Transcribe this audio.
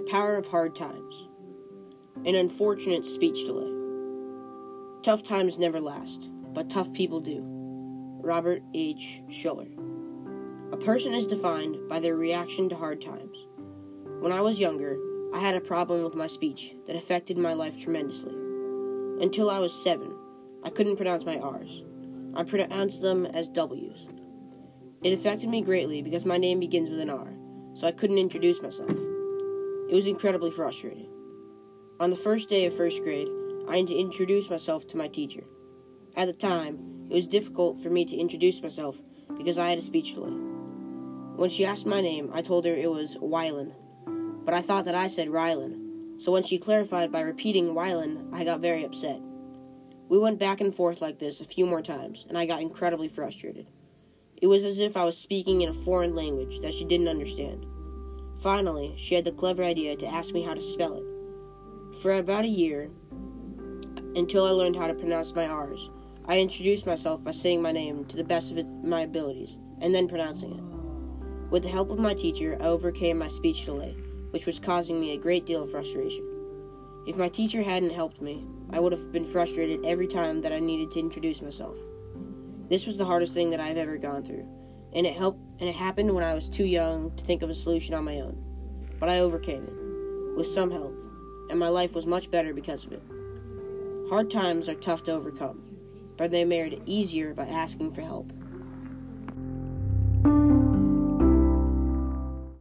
Power of Hard Times. An unfortunate speech delay. Tough times never last, but tough people do. Robert H. Schuller. A person is defined by their reaction to hard times. When I was younger, I had a problem with my speech that affected my life tremendously. Until I was seven, I couldn't pronounce my R's. I pronounced them as W's. It affected me greatly because my name begins with an R, so I couldn't introduce myself. It was incredibly frustrating. On the first day of first grade, I had to introduce myself to my teacher. At the time, it was difficult for me to introduce myself because I had a speech delay. When she asked my name, I told her it was Wylan, but I thought that I said Rylan, so when she clarified by repeating Wylan, I got very upset. We went back and forth like this a few more times, and I got incredibly frustrated. It was as if I was speaking in a foreign language that she didn't understand. Finally, she had the clever idea to ask me how to spell it. For about a year, until I learned how to pronounce my R's, I introduced myself by saying my name to the best of my abilities, and then pronouncing it. With the help of my teacher, I overcame my speech delay, which was causing me a great deal of frustration. If my teacher hadn't helped me, I would have been frustrated every time that I needed to introduce myself. This was the hardest thing that I've ever gone through, and it helped and it happened when I was too young to think of a solution on my own. But I overcame it with some help, and my life was much better because of it. Hard times are tough to overcome, but they made it easier by asking for help.